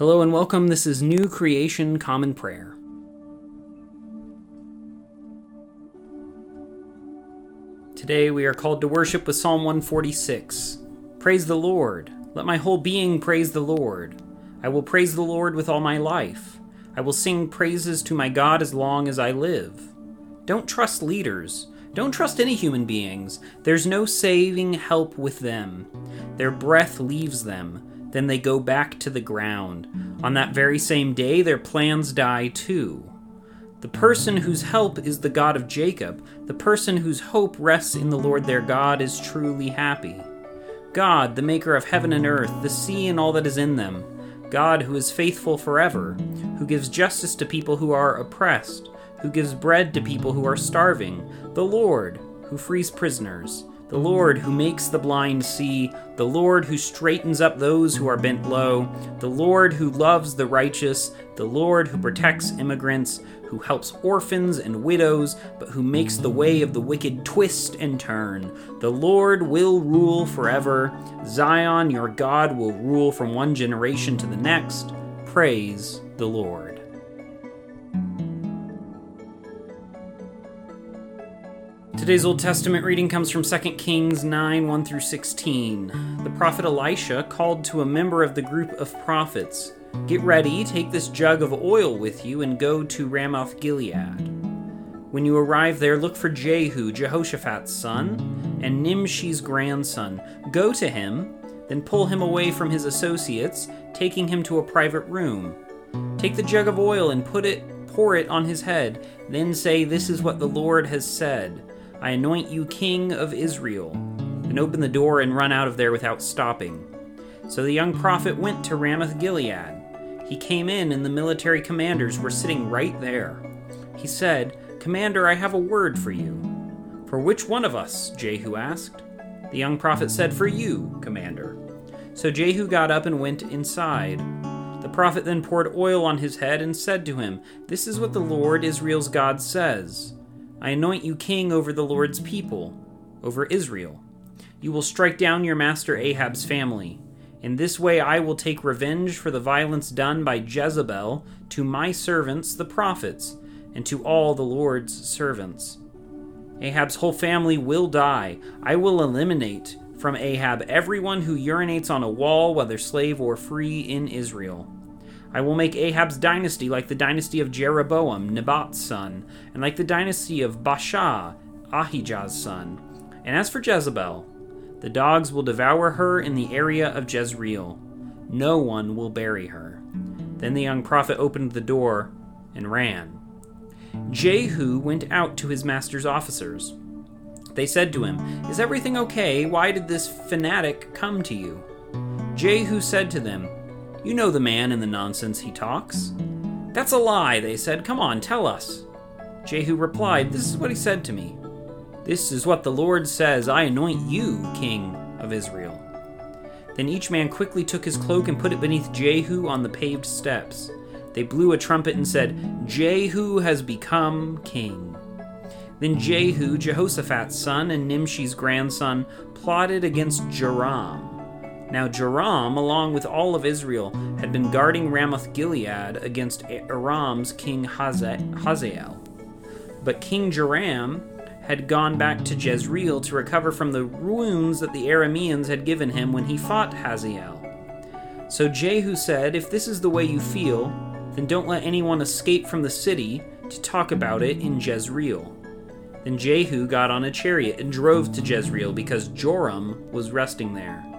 Hello and welcome. This is New Creation Common Prayer. Today we are called to worship with Psalm 146. Praise the Lord. Let my whole being praise the Lord. I will praise the Lord with all my life. I will sing praises to my God as long as I live. Don't trust leaders. Don't trust any human beings. There's no saving help with them. Their breath leaves them. Then they go back to the ground. On that very same day, their plans die too. The person whose help is the God of Jacob, the person whose hope rests in the Lord their God, is truly happy. God, the maker of heaven and earth, the sea and all that is in them, God who is faithful forever, who gives justice to people who are oppressed, who gives bread to people who are starving, the Lord who frees prisoners, the Lord who makes the blind see, the Lord who straightens up those who are bent low, the Lord who loves the righteous, the Lord who protects immigrants, who helps orphans and widows, but who makes the way of the wicked twist and turn. The Lord will rule forever. Zion, your God, will rule from one generation to the next. Praise the Lord. Today's Old Testament reading comes from 2 Kings 9 1 through 16. The prophet Elisha called to a member of the group of prophets Get ready, take this jug of oil with you, and go to Ramoth Gilead. When you arrive there, look for Jehu, Jehoshaphat's son, and Nimshi's grandson. Go to him, then pull him away from his associates, taking him to a private room. Take the jug of oil and put it pour it on his head, then say, This is what the Lord has said. I anoint you king of Israel. And open the door and run out of there without stopping. So the young prophet went to Ramoth Gilead. He came in, and the military commanders were sitting right there. He said, Commander, I have a word for you. For which one of us? Jehu asked. The young prophet said, For you, Commander. So Jehu got up and went inside. The prophet then poured oil on his head and said to him, This is what the Lord Israel's God says I anoint you king over the Lord's people, over Israel. You will strike down your master Ahab's family. In this way I will take revenge for the violence done by Jezebel to my servants, the prophets, and to all the Lord's servants. Ahab's whole family will die. I will eliminate from Ahab everyone who urinates on a wall, whether slave or free, in Israel. I will make Ahab's dynasty like the dynasty of Jeroboam, Nebat's son, and like the dynasty of Baasha, Ahijah's son. And as for Jezebel, the dogs will devour her in the area of Jezreel. No one will bury her. Then the young prophet opened the door and ran. Jehu went out to his master's officers. They said to him, Is everything okay? Why did this fanatic come to you? Jehu said to them, You know the man and the nonsense he talks. That's a lie, they said. Come on, tell us. Jehu replied, This is what he said to me. This is what the Lord says I anoint you king of Israel. Then each man quickly took his cloak and put it beneath Jehu on the paved steps. They blew a trumpet and said, Jehu has become king. Then Jehu, Jehoshaphat's son and Nimshi's grandson, plotted against Joram. Now Joram, along with all of Israel, had been guarding Ramoth Gilead against Aram's king Hazael. But King Joram had gone back to Jezreel to recover from the wounds that the Arameans had given him when he fought Hazael. So Jehu said, If this is the way you feel, then don't let anyone escape from the city to talk about it in Jezreel. Then Jehu got on a chariot and drove to Jezreel because Joram was resting there.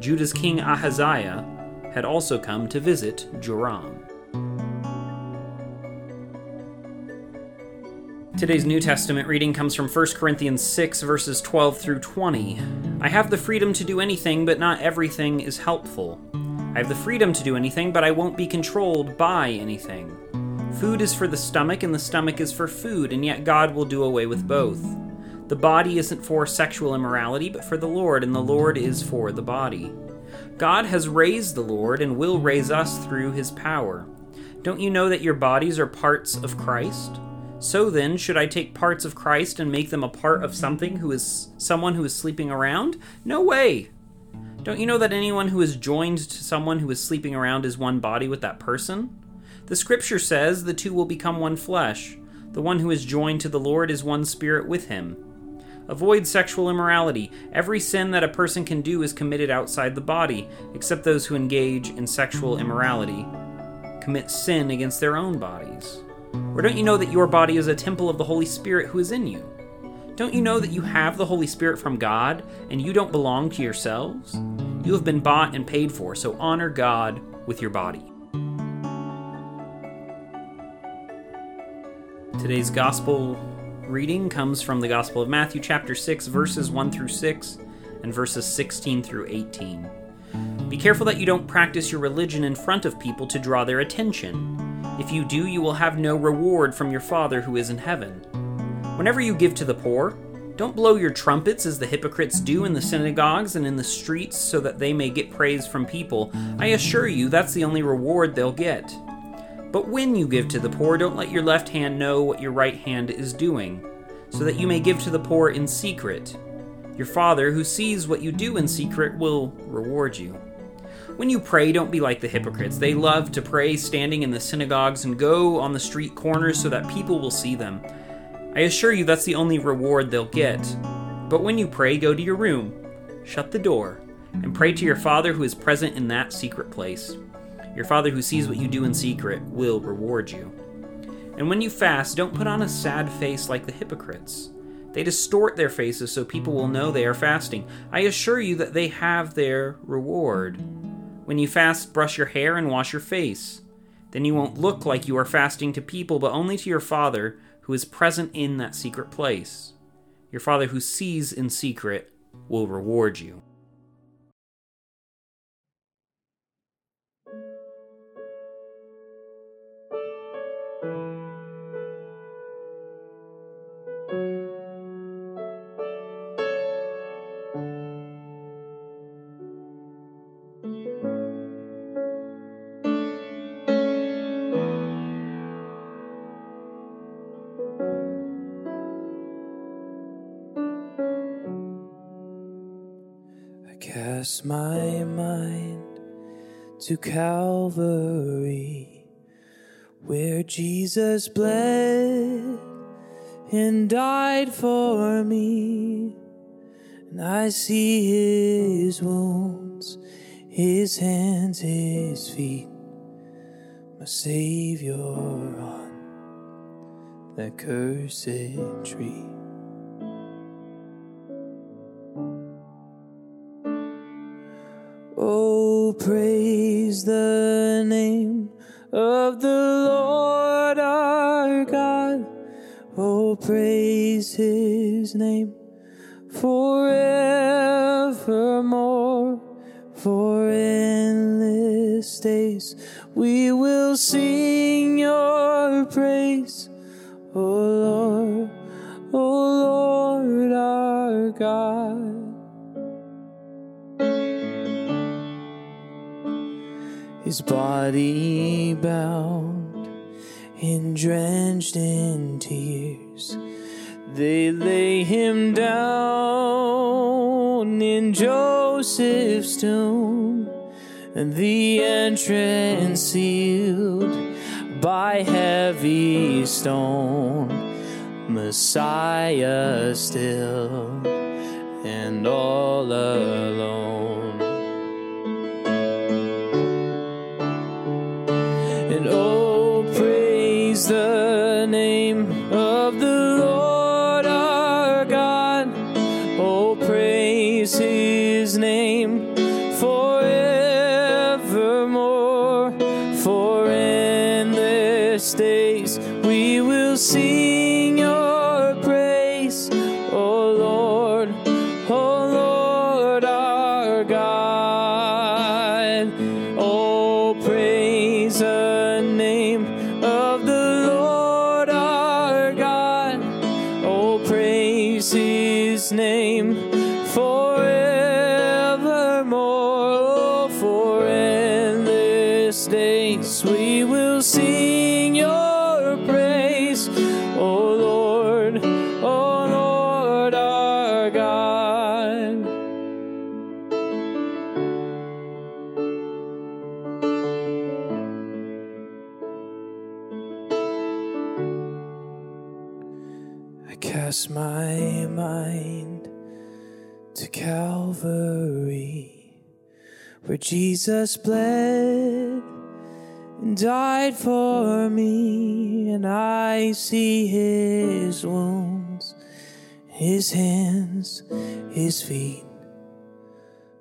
Judah's king Ahaziah had also come to visit Joram. Today's New Testament reading comes from 1 Corinthians 6, verses 12 through 20. I have the freedom to do anything, but not everything is helpful. I have the freedom to do anything, but I won't be controlled by anything. Food is for the stomach, and the stomach is for food, and yet God will do away with both. The body isn't for sexual immorality, but for the Lord, and the Lord is for the body. God has raised the Lord and will raise us through his power. Don't you know that your bodies are parts of Christ? So then, should I take parts of Christ and make them a part of something who is someone who is sleeping around? No way. Don't you know that anyone who is joined to someone who is sleeping around is one body with that person? The scripture says the two will become one flesh. The one who is joined to the Lord is one spirit with him. Avoid sexual immorality. Every sin that a person can do is committed outside the body, except those who engage in sexual immorality commit sin against their own bodies. Or don't you know that your body is a temple of the Holy Spirit who is in you? Don't you know that you have the Holy Spirit from God and you don't belong to yourselves? You have been bought and paid for, so honor God with your body. Today's gospel reading comes from the Gospel of Matthew, chapter 6, verses 1 through 6, and verses 16 through 18. Be careful that you don't practice your religion in front of people to draw their attention. If you do, you will have no reward from your Father who is in heaven. Whenever you give to the poor, don't blow your trumpets as the hypocrites do in the synagogues and in the streets so that they may get praise from people. I assure you, that's the only reward they'll get. But when you give to the poor, don't let your left hand know what your right hand is doing, so that you may give to the poor in secret. Your Father, who sees what you do in secret, will reward you. When you pray, don't be like the hypocrites. They love to pray standing in the synagogues and go on the street corners so that people will see them. I assure you that's the only reward they'll get. But when you pray, go to your room, shut the door, and pray to your Father who is present in that secret place. Your Father who sees what you do in secret will reward you. And when you fast, don't put on a sad face like the hypocrites. They distort their faces so people will know they are fasting. I assure you that they have their reward. When you fast, brush your hair and wash your face. Then you won't look like you are fasting to people, but only to your Father who is present in that secret place. Your Father who sees in secret will reward you. Cast my mind to Calvary, where Jesus bled and died for me. And I see his wounds, his hands, his feet, my Savior on that cursed tree. Name of the Lord our God. Oh, praise his name his body bound and drenched in tears. They lay him down in Joseph's tomb, and the entrance sealed by heavy stone. Messiah still and all alone. Name of the Lord Jesus bled and died for me, and I see his wounds, his hands, his feet,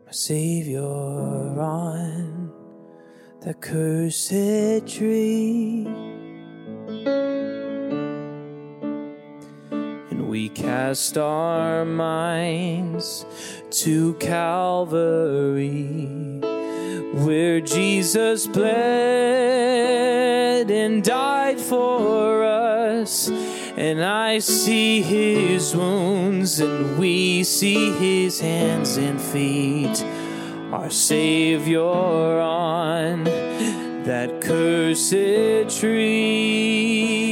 my Savior on the cursed tree. And we cast our minds to Calvary, where Jesus bled and died for us. And I see his wounds, and we see his hands and feet, our Savior on that cursed tree.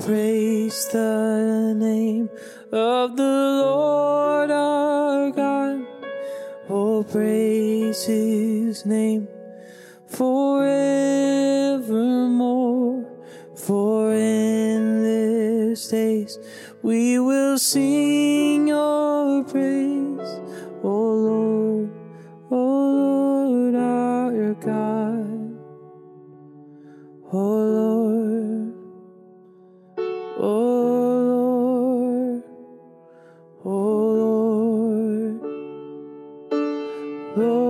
Praise the name of the Lord our God. Oh, praise his name forevermore. For in endless days we will sing Lord,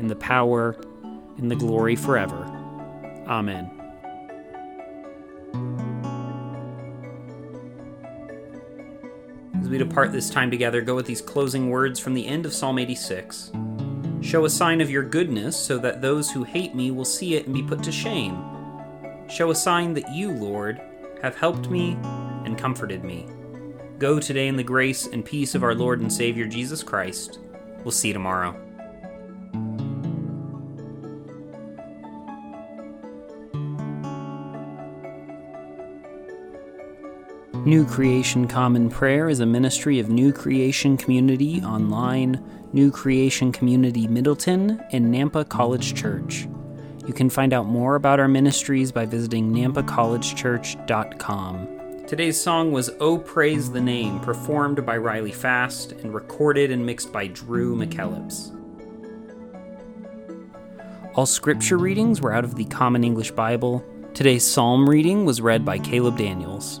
and the power, and the glory forever. Amen. As we depart this time together, go with these closing words from the end of Psalm 86. Show a sign of your goodness, so that those who hate me will see it and be put to shame. Show a sign that you, Lord, have helped me and comforted me. Go today in the grace and peace of our Lord and Savior Jesus Christ. We'll see you tomorrow. New Creation Common Prayer is a ministry of New Creation Community Online, New Creation Community Middleton, and Nampa College Church. You can find out more about our ministries by visiting nampacollegechurch.com. Today's song was Oh Praise the Name, performed by Riley Fast and recorded and mixed by Drew McKellips. All scripture readings were out of the Common English Bible. Today's psalm reading was read by Caleb Daniels.